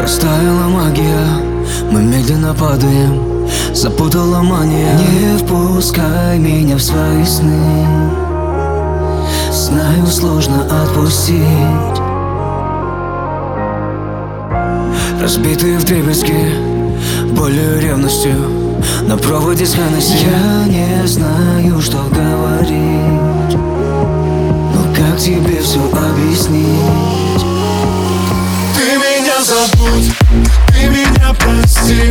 Растаяла магия, мы медленно падаем. Запутала мания. Не впускай меня в свои сны. Знаю, сложно отпустить. Разбитые в дребезги болью и ревностью. На проводе смены Я не знаю Ты меня прости.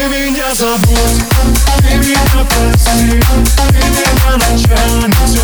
Ты меня забудь, ты меня прости Ты меня ночами